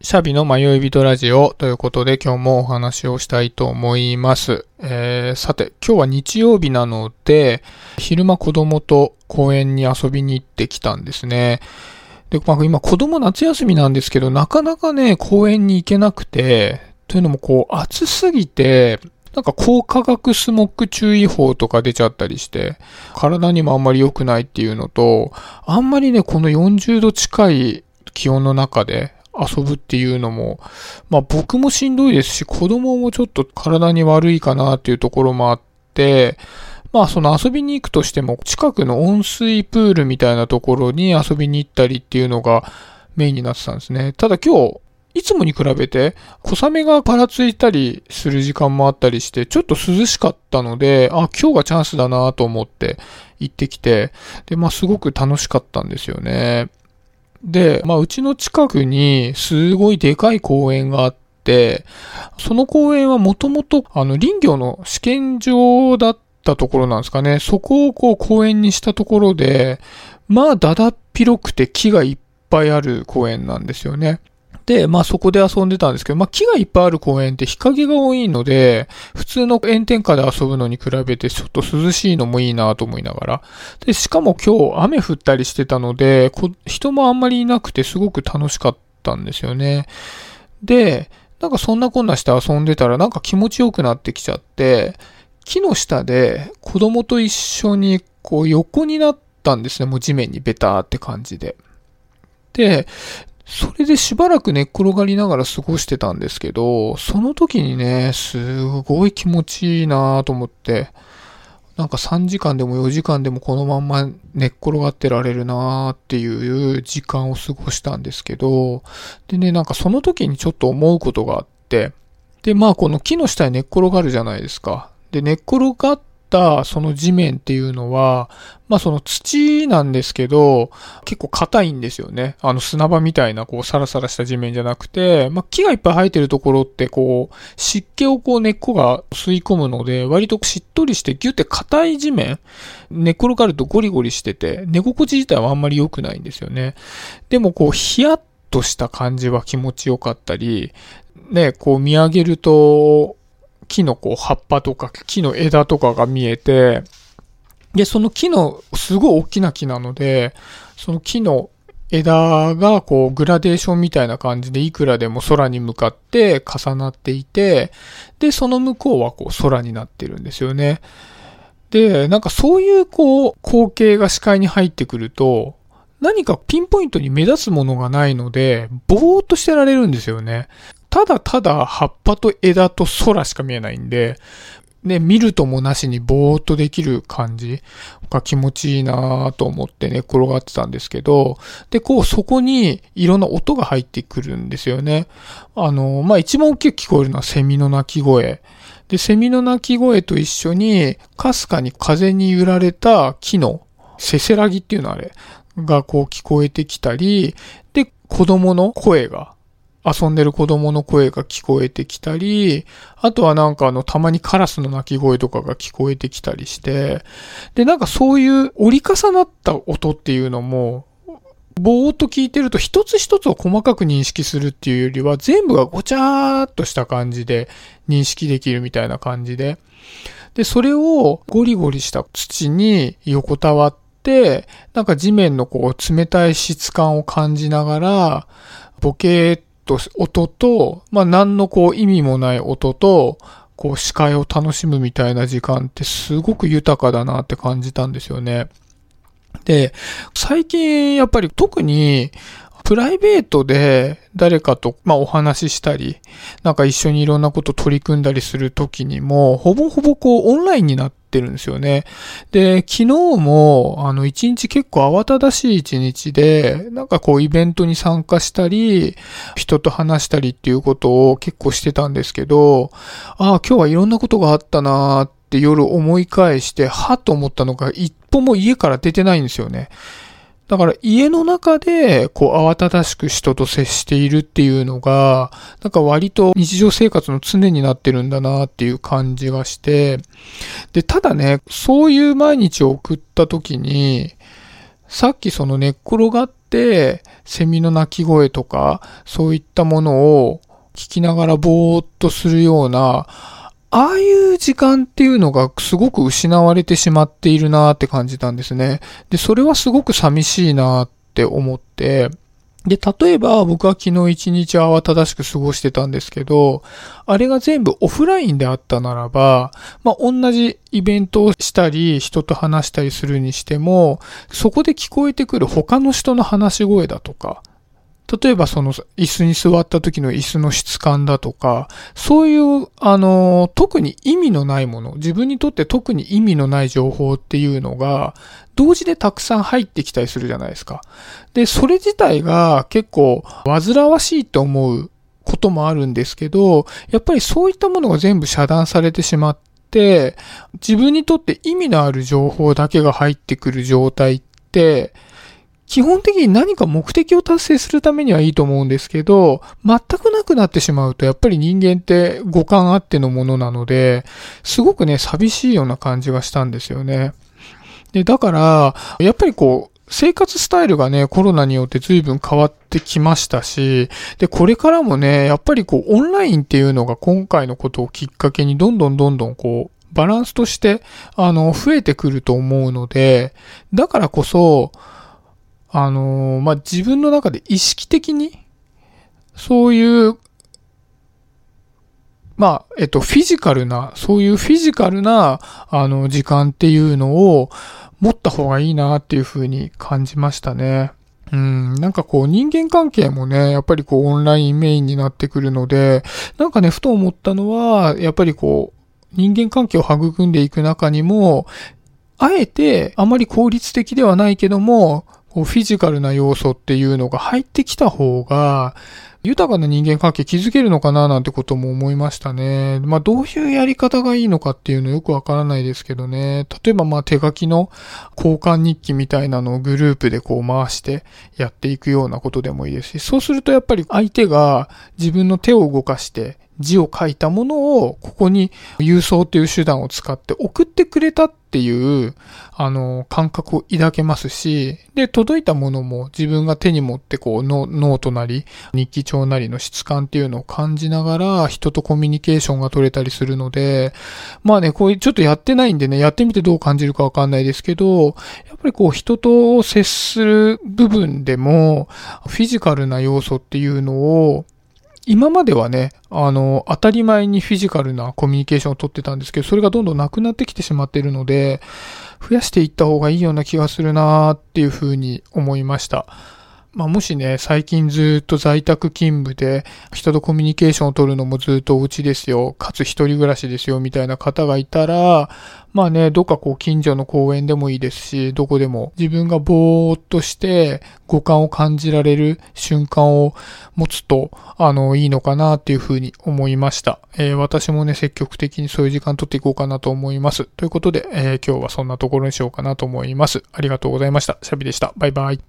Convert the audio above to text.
シャビの迷い人ラジオということで今日もお話をしたいと思います。えー、さて、今日は日曜日なので、昼間子供と公園に遊びに行ってきたんですね。で、まあ今子供夏休みなんですけど、なかなかね、公園に行けなくて、というのもこう暑すぎて、なんか高化学スモッグ注意報とか出ちゃったりして、体にもあんまり良くないっていうのと、あんまりね、この40度近い気温の中で遊ぶっていうのも、まあ僕もしんどいですし、子供もちょっと体に悪いかなっていうところもあって、まあその遊びに行くとしても、近くの温水プールみたいなところに遊びに行ったりっていうのがメインになってたんですね。ただ今日、いつもに比べて小雨がぱらついたりする時間もあったりして、ちょっと涼しかったので、あ、今日がチャンスだなと思って行ってきて、で、まあすごく楽しかったんですよね。で、まあ、うちの近くにすごいでかい公園があって、その公園はもともと、あの、林業の試験場だったところなんですかね。そこをこう公園にしたところで、まあ、だだっ広くて木がいっぱいある公園なんですよね。で、まあそこで遊んでたんですけど、まあ木がいっぱいある公園って日陰が多いので、普通の炎天下で遊ぶのに比べてちょっと涼しいのもいいなと思いながら。で、しかも今日雨降ったりしてたので、人もあんまりいなくてすごく楽しかったんですよね。で、なんかそんなこんなして遊んでたらなんか気持ちよくなってきちゃって、木の下で子供と一緒にこう横になったんですね。もう地面にベターって感じで。で、それでしばらく寝っ転がりながら過ごしてたんですけど、その時にね、すごい気持ちいいなと思って、なんか3時間でも4時間でもこのまんま寝っ転がってられるなーっていう時間を過ごしたんですけど、でね、なんかその時にちょっと思うことがあって、で、まあこの木の下に寝っ転がるじゃないですか。で、寝っ転がっったその地面っていうのは、まあその土なんですけど、結構硬いんですよね。あの砂場みたいなこうサラサラした地面じゃなくて、まあ木がいっぱい生えてるところってこう湿気をこう根っこが吸い込むので、割としっとりしてギュって硬い地面、寝転がるとゴリゴリしてて、寝心地自体はあんまり良くないんですよね。でもこうヒヤッとした感じは気持ちよかったり、ね、こう見上げると、木のこう葉っぱとか木の枝とかが見えて、で、その木の、すごい大きな木なので、その木の枝がこうグラデーションみたいな感じでいくらでも空に向かって重なっていて、で、その向こうはこう空になってるんですよね。で、なんかそういうこう光景が視界に入ってくると、何かピンポイントに目立つものがないので、ぼーっとしてられるんですよね。ただただ葉っぱと枝と空しか見えないんで、ね、見るともなしにぼーっとできる感じが気持ちいいなと思ってね、転がってたんですけど、で、こう、そこにいろんな音が入ってくるんですよね。あの、まあ、一番大きく聞こえるのはセミの鳴き声。で、セミの鳴き声と一緒に、かすかに風に揺られた木のせせらぎっていうのあれがこう聞こえてきたり、で、子供の声が遊んでる子供の声が聞こえてきたり、あとはなんかあの、たまにカラスの鳴き声とかが聞こえてきたりして、で、なんかそういう折り重なった音っていうのも、ぼーっと聞いてると一つ一つを細かく認識するっていうよりは全部がごちゃーっとした感じで認識できるみたいな感じで。で、それをゴリゴリした土に横たわって、なんか地面のこう冷たい質感を感じながら、ボケーっと音と、まあ何のこう意味もない音と、こう視界を楽しむみたいな時間ってすごく豊かだなって感じたんですよね。で、最近やっぱり特にプライベートで誰かと、まあ、お話ししたり、なんか一緒にいろんなこと取り組んだりするときにも、ほぼほぼこうオンラインになってるんですよね。で、昨日も、あの、一日結構慌ただしい一日で、なんかこうイベントに参加したり、人と話したりっていうことを結構してたんですけど、ああ、今日はいろんなことがあったなーって夜思い返して、はっと思ったのが一歩も家から出てないんですよね。だから家の中でこう慌ただしく人と接しているっていうのが、なんか割と日常生活の常になってるんだなっていう感じがして、で、ただね、そういう毎日を送った時に、さっきその寝っ転がって、セミの鳴き声とか、そういったものを聞きながらぼーっとするような、ああいう時間っていうのがすごく失われてしまっているなって感じたんですね。で、それはすごく寂しいなって思って、で、例えば僕は昨日一日慌ただしく過ごしてたんですけど、あれが全部オフラインであったならば、まあ、同じイベントをしたり、人と話したりするにしても、そこで聞こえてくる他の人の話し声だとか、例えばその椅子に座った時の椅子の質感だとか、そういう、あの、特に意味のないもの、自分にとって特に意味のない情報っていうのが、同時でたくさん入ってきたりするじゃないですか。で、それ自体が結構煩わしいと思うこともあるんですけど、やっぱりそういったものが全部遮断されてしまって、自分にとって意味のある情報だけが入ってくる状態って、基本的に何か目的を達成するためにはいいと思うんですけど、全くなくなってしまうと、やっぱり人間って五感あってのものなので、すごくね、寂しいような感じがしたんですよね。で、だから、やっぱりこう、生活スタイルがね、コロナによって随分変わってきましたし、で、これからもね、やっぱりこう、オンラインっていうのが今回のことをきっかけにどんどんどんどんこう、バランスとして、あの、増えてくると思うので、だからこそ、あのー、まあ、自分の中で意識的に、そういう、まあ、えっと、フィジカルな、そういうフィジカルな、あの、時間っていうのを持った方がいいなっていうふうに感じましたね。うん、なんかこう人間関係もね、やっぱりこうオンラインメインになってくるので、なんかね、ふと思ったのは、やっぱりこう、人間関係を育んでいく中にも、あえてあまり効率的ではないけども、フィジカルな要素っていうのが入ってきた方が、豊かな人間関係築けるのかななんてことも思いましたね。まあどういうやり方がいいのかっていうのよくわからないですけどね。例えばまあ手書きの交換日記みたいなのをグループでこう回してやっていくようなことでもいいですし、そうするとやっぱり相手が自分の手を動かして字を書いたものをここに郵送という手段を使って送ってくれたっていう、あの、感覚を抱けますし、で、届いたものも自分が手に持ってこうノートなり日記帳なりの質感っていうのを感じながら人とコミュニケーションが取れたりするので、まあね、こういうちょっとやってないんでね、やってみてどう感じるかわかんないですけど、やっぱりこう人と接する部分でもフィジカルな要素っていうのを今まではね、あの、当たり前にフィジカルなコミュニケーションをとってたんですけど、それがどんどんなくなってきてしまっているので、増やしていった方がいいような気がするなーっていうふうに思いました。まあ、もしね、最近ずっと在宅勤務で人とコミュニケーションを取るのもずっとお家ですよ、かつ一人暮らしですよ、みたいな方がいたら、まあね、どっかこう近所の公園でもいいですし、どこでも自分がぼーっとして五感を感じられる瞬間を持つと、あの、いいのかなっていうふうに思いました。えー、私もね、積極的にそういう時間取っていこうかなと思います。ということで、えー、今日はそんなところにしようかなと思います。ありがとうございました。シャビでした。バイバイ。